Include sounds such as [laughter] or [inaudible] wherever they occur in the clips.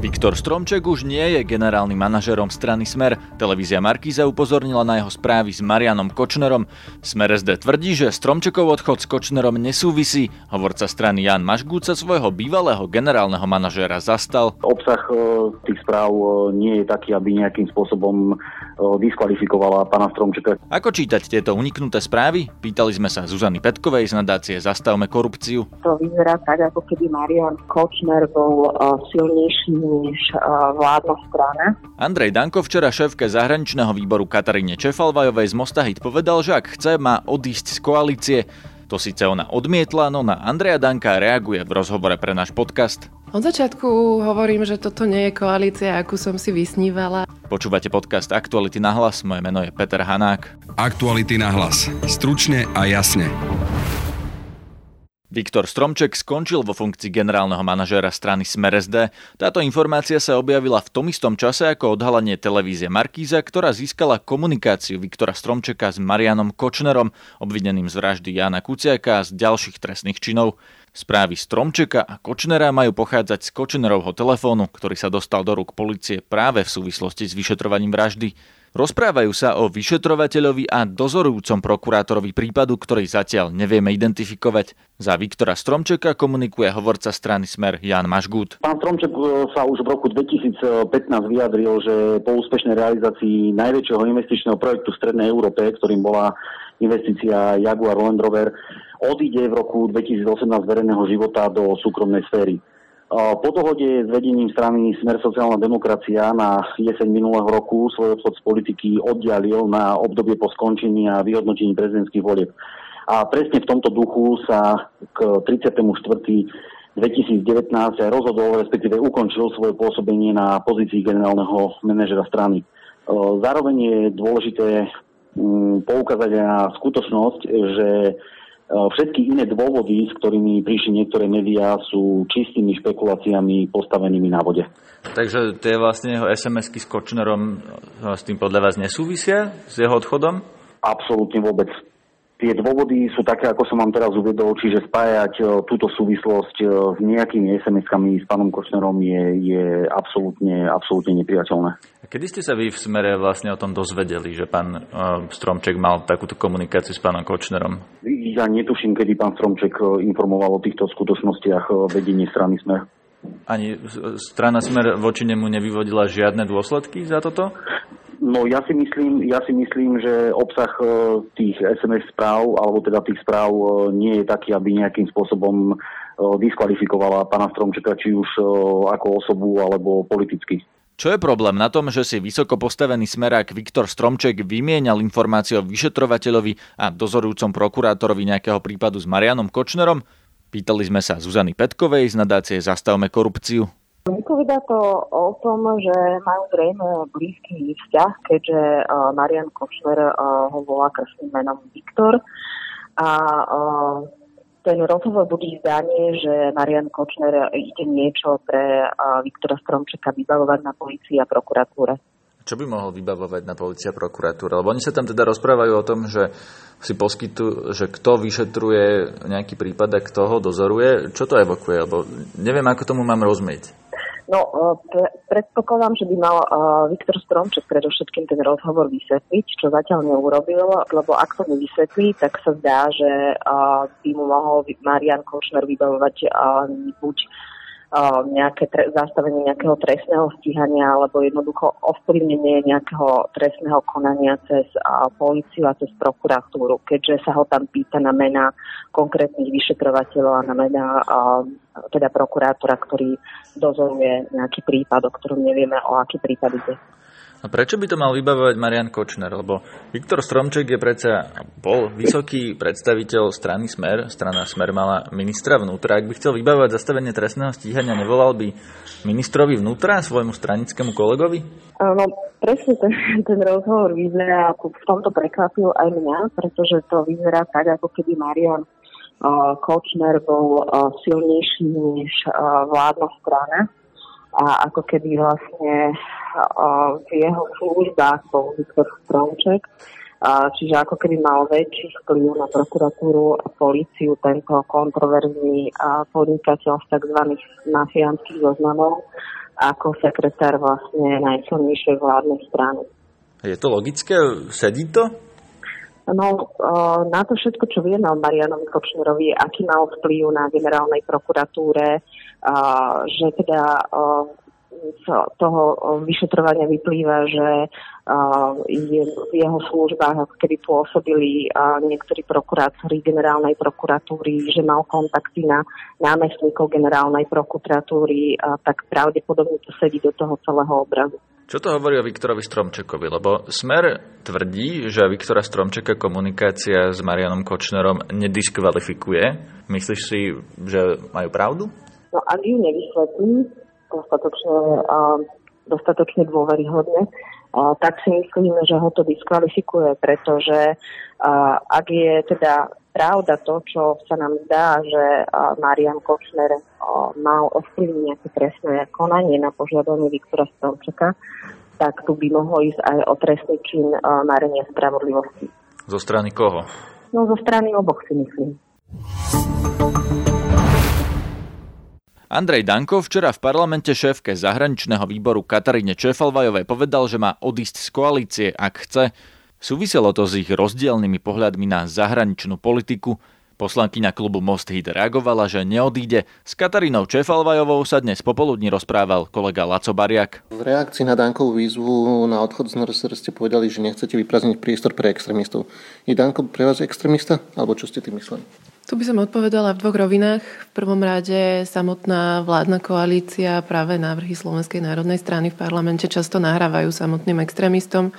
Viktor Stromček už nie je generálnym manažerom strany Smer. Televízia Markíza upozornila na jeho správy s Marianom Kočnerom. Smer SD tvrdí, že Stromčekov odchod s Kočnerom nesúvisí. Hovorca strany Jan Mašgút sa svojho bývalého generálneho manažéra zastal. Obsah e, tých správ e, nie je taký, aby nejakým spôsobom diskvalifikovala pána Stromčeka. Ako čítať tieto uniknuté správy? Pýtali sme sa Zuzany Petkovej z nadácie Zastavme korupciu. To vyzerá tak, ako keby Marian Kočner bol silnejší než vládna strana. Andrej Danko včera šéfke zahraničného výboru Kataríne Čefalvajovej z Mostahit povedal, že ak chce, má odísť z koalície. To síce ona odmietla, no na Andreja Danka reaguje v rozhovore pre náš podcast. Od začiatku hovorím, že toto nie je koalícia, akú som si vysnívala. Počúvate podcast Aktuality na hlas, moje meno je Peter Hanák. Aktuality na hlas. Stručne a jasne. Viktor Stromček skončil vo funkcii generálneho manažéra strany Smer SD. Táto informácia sa objavila v tom istom čase ako odhalenie televízie Markíza, ktorá získala komunikáciu Viktora Stromčeka s Marianom Kočnerom, obvineným z vraždy Jana Kuciaka a z ďalších trestných činov. Správy Stromčeka a Kočnera majú pochádzať z Kočnerovho telefónu, ktorý sa dostal do rúk policie práve v súvislosti s vyšetrovaním vraždy. Rozprávajú sa o vyšetrovateľovi a dozorujúcom prokurátorovi prípadu, ktorý zatiaľ nevieme identifikovať. Za Viktora Stromčeka komunikuje hovorca strany Smer Jan Mašgút. Pán Stromček e, sa už v roku 2015 vyjadril, že po úspešnej realizácii najväčšieho investičného projektu v Strednej Európe, ktorým bola investícia Jaguar Land Rover, odíde v roku 2018 verejného života do súkromnej sféry. Po dohode s vedením strany Smer sociálna demokracia na jeseň minulého roku svoj odchod z politiky oddialil na obdobie po skončení a vyhodnotení prezidentských volieb. A presne v tomto duchu sa k 34. 2019 aj rozhodol, respektíve ukončil svoje pôsobenie na pozícii generálneho manažera strany. Zároveň je dôležité mm, poukázať na skutočnosť, že všetky iné dôvody, s ktorými prišli niektoré médiá, sú čistými špekuláciami postavenými na vode. Takže tie vlastne jeho SMS-ky s Kočnerom e, s tým podľa vás nesúvisia s jeho odchodom? Absolútne vôbec. Tie dôvody sú také, ako som vám teraz uvedol, čiže spájať e, túto súvislosť s nejakými SMS-kami s pánom Kočnerom je, je absolútne, absolútne nepriateľné. A kedy ste sa vy v smere vlastne o tom dozvedeli, že pán Stromček mal takúto komunikáciu s pánom Kočnerom? Ja netuším, kedy pán Stromček e, informoval o týchto skutočnostiach e, vedenie strany Smer. Ani strana Smer voči nemu nevyvodila žiadne dôsledky za toto? No ja si myslím, ja si myslím, že obsah e, tých SMS správ, alebo teda tých správ nie je taký, aby nejakým spôsobom diskvalifikovala pána Stromčeka, či už ako osobu, alebo politicky. Čo je problém na tom, že si vysoko postavený smerák Viktor Stromček vymienial informácie o vyšetrovateľovi a dozorujúcom prokurátorovi nejakého prípadu s Marianom Kočnerom? Pýtali sme sa Zuzany Petkovej z nadácie Zastavme korupciu. Vypovedá to o tom, že majú zrejme blízky vzťah, keďže Marian Kočner ho volá krstným menom Viktor a ten rozhovor budí zdanie, že Marian Kočner ide niečo pre Viktora Stromčeka vybavovať na policii a prokuratúre. Čo by mohol vybavovať na policia a prokuratúra? Lebo oni sa tam teda rozprávajú o tom, že si poskytujú, že kto vyšetruje nejaký prípad a kto ho dozoruje. Čo to evokuje? Lebo neviem, ako tomu mám rozumieť. No, pre, predpokladám, že by mal uh, Viktor Stromček predovšetkým ten rozhovor vysvetliť, čo zatiaľ neurobil, lebo ak to nevysvetlí, tak sa zdá, že uh, by mu mohol Marian Kočner vybavovať uh, buď nejaké tre- zastavenie nejakého trestného stíhania alebo jednoducho ovplyvnenie nejakého trestného konania cez a, policiu a cez prokuratúru, keďže sa ho tam pýta na mena konkrétnych vyšetrovateľov a na mena a, teda prokurátora, ktorý dozoruje nejaký prípad, o ktorom nevieme, o aký prípad ide. A prečo by to mal vybavovať Marian Kočner? Lebo Viktor Stromček je predsa bol vysoký predstaviteľ strany Smer. Strana Smer mala ministra vnútra. Ak by chcel vybavovať zastavenie trestného stíhania, nevolal by ministrovi vnútra, svojmu stranickému kolegovi? No, presne ten, ten rozhovor vyzerá, ako v tomto prekvapil aj mňa, pretože to vyzerá tak, ako keby Marian uh, Kočner bol uh, silnejší než uh, vládna strana a ako keby vlastne v jeho službách bol Viktor Stromček Čiže ako keby mal väčší vplyv na prokuratúru a políciu tento kontroverzný podnikateľ z tzv. mafiánskych zoznamov ako sekretár vlastne najsilnejšej vládnej strany. Je to logické? Sedí to? No, na to všetko, čo vieme o Marianovi Kočnerovi, aký mal vplyv na generálnej prokuratúre, že teda z toho vyšetrovania vyplýva, že v jeho službách keby pôsobili niektorí prokurátori generálnej prokuratúry, že mal kontakty na námestníkov generálnej prokuratúry, tak pravdepodobne to sedí do toho celého obrazu. Čo to hovorí o Viktorovi Stromčekovi? Lebo Smer tvrdí, že Viktora Stromčeka komunikácia s Marianom Kočnerom nediskvalifikuje. Myslíš si, že majú pravdu? No ak ju nevysvetlí dostatočne, dostatočne dôveryhodne, tak si myslíme, že ho to diskvalifikuje, pretože ak je teda pravda to, čo sa nám zdá, že Marian Kočner mal ovplyvniť nejaké trestné konanie na požiadanie Viktora Stromčeka, tak tu by mohlo ísť aj o trestný čin marenia spravodlivosti. Zo strany koho? No zo strany oboch si myslím. Andrej Danko včera v parlamente šéfke zahraničného výboru Kataríne Čefalvajovej povedal, že má odísť z koalície, ak chce. Súviselo to s ich rozdielnymi pohľadmi na zahraničnú politiku, Poslankyňa klubu Most Hit reagovala, že neodíde. S Katarínou Čefalvajovou sa dnes popoludní rozprával kolega Laco Bariak. V reakcii na Dankovú výzvu na odchod z NRSR ste povedali, že nechcete vyprázdniť priestor pre extrémistov. Je Danko pre vás extrémista? Alebo čo ste tým mysleli? Tu by som odpovedala v dvoch rovinách. V prvom rade samotná vládna koalícia, práve návrhy Slovenskej národnej strany v parlamente často nahrávajú samotným extrémistom.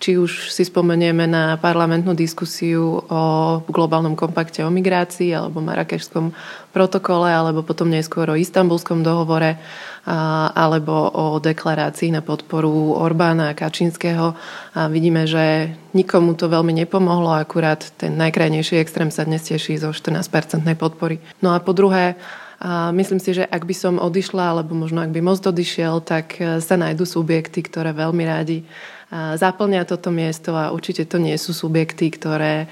Či už si spomenieme na parlamentnú diskusiu o globálnom kompakte o migrácii alebo marakešskom protokole, alebo potom neskôr o istambulskom dohovore, alebo o deklarácii na podporu Orbána a Kačinského. A vidíme, že nikomu to veľmi nepomohlo, akurát ten najkrajnejší extrém sa dnes teší zo 14-percentnej podpory. No a po druhé, a myslím si, že ak by som odišla, alebo možno ak by most odišiel, tak sa nájdú subjekty, ktoré veľmi rádi zaplňa toto miesto a určite to nie sú subjekty, ktoré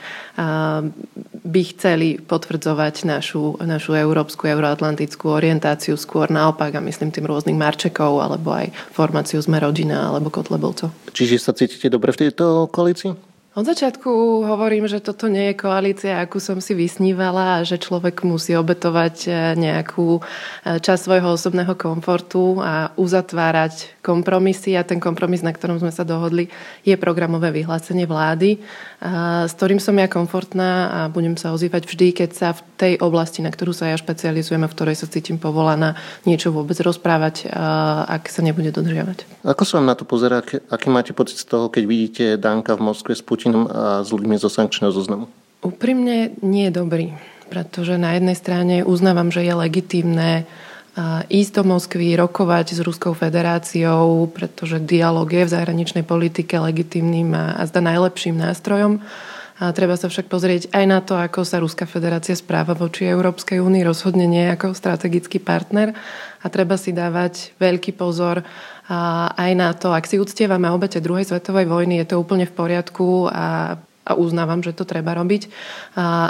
by chceli potvrdzovať našu, našu európsku, euroatlantickú orientáciu skôr naopak a myslím tým rôznych Marčekov alebo aj formáciu Sme rodina alebo Kotlebovcov. Čiže sa cítite dobre v tejto koalícii? Od začiatku hovorím, že toto nie je koalícia, akú som si vysnívala a že človek musí obetovať e, nejakú e, časť svojho osobného komfortu a uzatvárať kompromisy a ten kompromis, na ktorom sme sa dohodli, je programové vyhlásenie vlády, s ktorým som ja komfortná a budem sa ozývať vždy, keď sa v tej oblasti, na ktorú sa ja špecializujem a v ktorej sa cítim povolaná, niečo vôbec rozprávať, ak sa nebude dodržiavať. Ako sa vám na to pozerá? Aký máte pocit z toho, keď vidíte Danka v Moskve s Putinom Putinom a s ľuďmi zo sankčného zoznamu? Úprimne nie je dobrý, pretože na jednej strane uznávam, že je legitímne ísť do Moskvy, rokovať s Ruskou federáciou, pretože dialog je v zahraničnej politike legitímnym a, a zda najlepším nástrojom. A treba sa však pozrieť aj na to, ako sa Ruská federácia správa voči Európskej únii, rozhodne nie ako strategický partner. A treba si dávať veľký pozor aj na to, ak si uctievame obete druhej svetovej vojny, je to úplne v poriadku a a uznávam, že to treba robiť,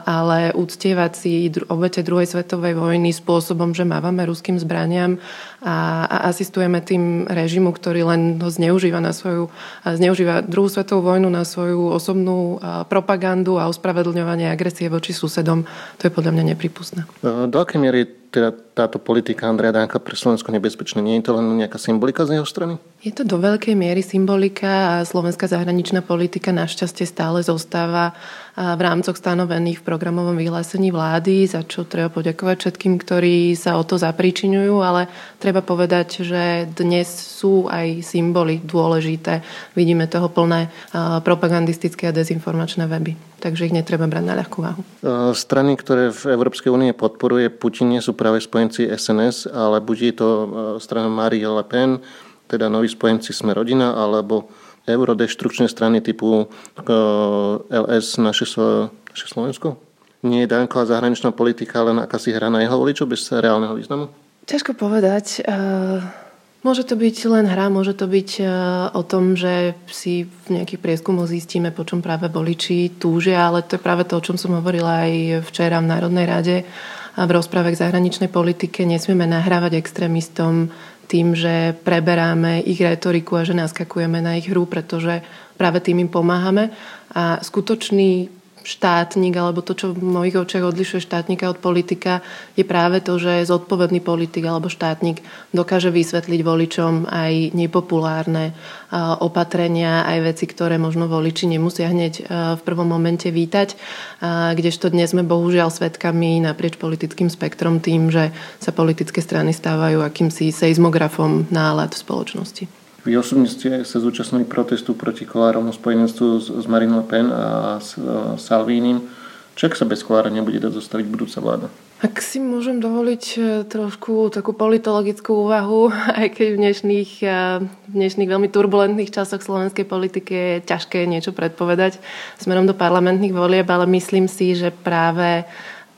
ale uctievať si obete druhej svetovej vojny spôsobom, že mávame ruským zbraniam a, a asistujeme tým režimu, ktorý len zneužíva, na svoju, zneužíva druhú svetovú vojnu na svoju osobnú propagandu a ospravedlňovanie agresie voči susedom, to je podľa mňa nepripustné. Do akej miery teda táto politika Andreja Danka pre Slovensko nebezpečná? Nie je to len nejaká symbolika z jeho strany? Je to do veľkej miery symbolika a slovenská zahraničná politika našťastie stále zostáva v rámcoch stanovených v programovom vyhlásení vlády, za čo treba poďakovať všetkým, ktorí sa o to zapričiňujú, ale treba povedať, že dnes sú aj symboly dôležité. Vidíme toho plné propagandistické a dezinformačné weby. Takže ich netreba brať na ľahkú váhu. Strany, ktoré v Európskej únie podporuje Putin, nie sú práve spojenci SNS, ale buď je to strana Marie Le Pen, teda noví spojenci Sme rodina, alebo eurodeštrukčné strany typu LS naše, naše Slovensko? Nie je Danková zahraničná politika len akási hra na jeho voličov bez reálneho významu? Ťažko povedať. Môže to byť len hra, môže to byť e, o tom, že si v nejakých prieskumoch zistíme, po čom práve voliči túžia, ale to je práve to, o čom som hovorila aj včera v Národnej rade a v rozprave k zahraničnej politike. Nesmieme nahrávať extrémistom tým, že preberáme ich retoriku a že naskakujeme na ich hru, pretože práve tým im pomáhame. A skutočný štátnik, alebo to, čo v mojich očiach odlišuje štátnika od politika, je práve to, že zodpovedný politik alebo štátnik dokáže vysvetliť voličom aj nepopulárne opatrenia, aj veci, ktoré možno voliči nemusia hneď v prvom momente vítať, kdežto dnes sme bohužiaľ svetkami naprieč politickým spektrom tým, že sa politické strany stávajú akýmsi seizmografom nálad v spoločnosti. Vy osobne ste sa zúčastnili protestu proti Kolárovmu spojenectvu s, s Marine Le Pen a s uh, Salvínim. Čo ak sa bez Kolára nebude dať zostaviť budúca vláda? Ak si môžem dovoliť e, trošku takú politologickú úvahu, [laughs] aj keď v dnešných, e, v dnešných veľmi turbulentných časoch slovenskej politiky je ťažké niečo predpovedať smerom do parlamentných volieb, ale myslím si, že práve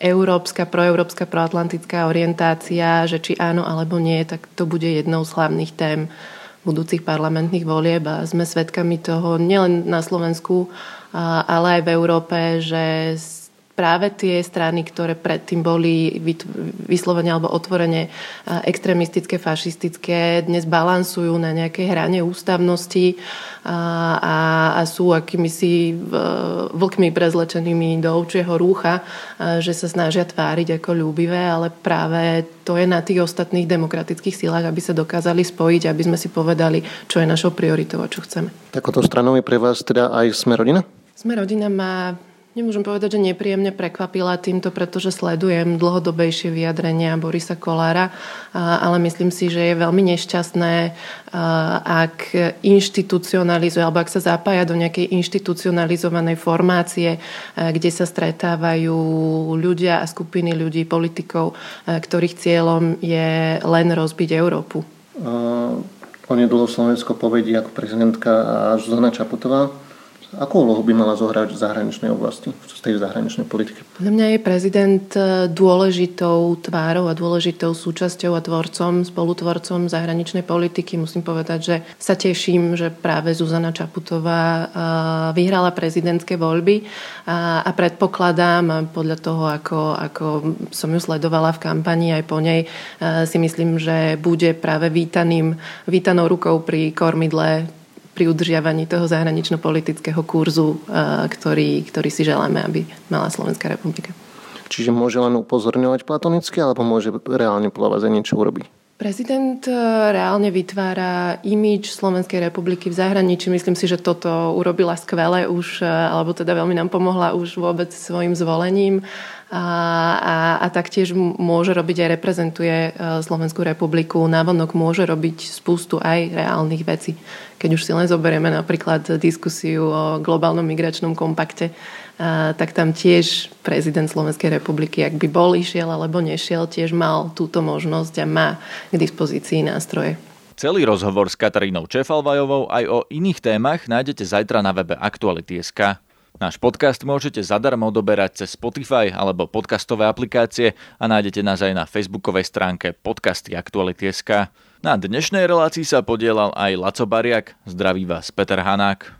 európska, proeurópska, proatlantická orientácia, že či áno alebo nie, tak to bude jednou z hlavných tém budúcich parlamentných volieb a sme svedkami toho nielen na Slovensku, ale aj v Európe, že práve tie strany, ktoré predtým boli vyslovene alebo otvorene extrémistické, fašistické, dnes balansujú na nejakej hrane ústavnosti a, a, a sú akými si vlkmi prezlečenými do ovčieho rúcha, že sa snažia tváriť ako ľúbivé, ale práve to je na tých ostatných demokratických silách, aby sa dokázali spojiť, aby sme si povedali, čo je našou prioritou a čo chceme. Takoto stranou je pre vás teda aj Sme rodina? Sme rodina má Nemôžem povedať, že nepríjemne prekvapila týmto, pretože sledujem dlhodobejšie vyjadrenia Borisa Kolára, ale myslím si, že je veľmi nešťastné, ak inštitucionalizuje alebo ak sa zapája do nejakej inštitucionalizovanej formácie, kde sa stretávajú ľudia a skupiny ľudí, politikov, ktorých cieľom je len rozbiť Európu. Onedlho Slovensko povedí ako prezidentka Zuzana Čaputová. Akú úlohu by mala zohrať v zahraničnej oblasti, v tej zahraničnej politike? Podľa mňa je prezident e, dôležitou tvárou a dôležitou súčasťou a tvorcom, spolutvorcom zahraničnej politiky. Musím povedať, že sa teším, že práve Zuzana Čaputová e, vyhrala prezidentské voľby a, a predpokladám podľa toho, ako, ako som ju sledovala v kampani aj po nej, e, si myslím, že bude práve vítaným, vítanou rukou pri kormidle pri udržiavaní toho zahranično-politického kurzu, ktorý, ktorý si želáme, aby mala Slovenská republika. Čiže môže len upozorňovať platonicky, alebo môže reálne podľa vás aj niečo urobiť? Prezident e, reálne vytvára imič Slovenskej republiky v zahraničí. Myslím si, že toto urobila skvele už, e, alebo teda veľmi nám pomohla už vôbec svojim zvolením a, a, a taktiež môže robiť aj reprezentuje e, Slovenskú republiku. Návonok môže robiť spustu aj reálnych vecí. Keď už si len zoberieme napríklad diskusiu o globálnom migračnom kompakte, tak tam tiež prezident Slovenskej republiky, ak by bol išiel alebo nešiel, tiež mal túto možnosť a má k dispozícii nástroje. Celý rozhovor s Katarínou Čefalvajovou aj o iných témach nájdete zajtra na webe Aktuality.sk. Náš podcast môžete zadarmo odoberať cez Spotify alebo podcastové aplikácie a nájdete nás aj na facebookovej stránke podcasty Aktuality.sk. Na dnešnej relácii sa podielal aj Laco Bariak. Zdraví vás Peter Hanák.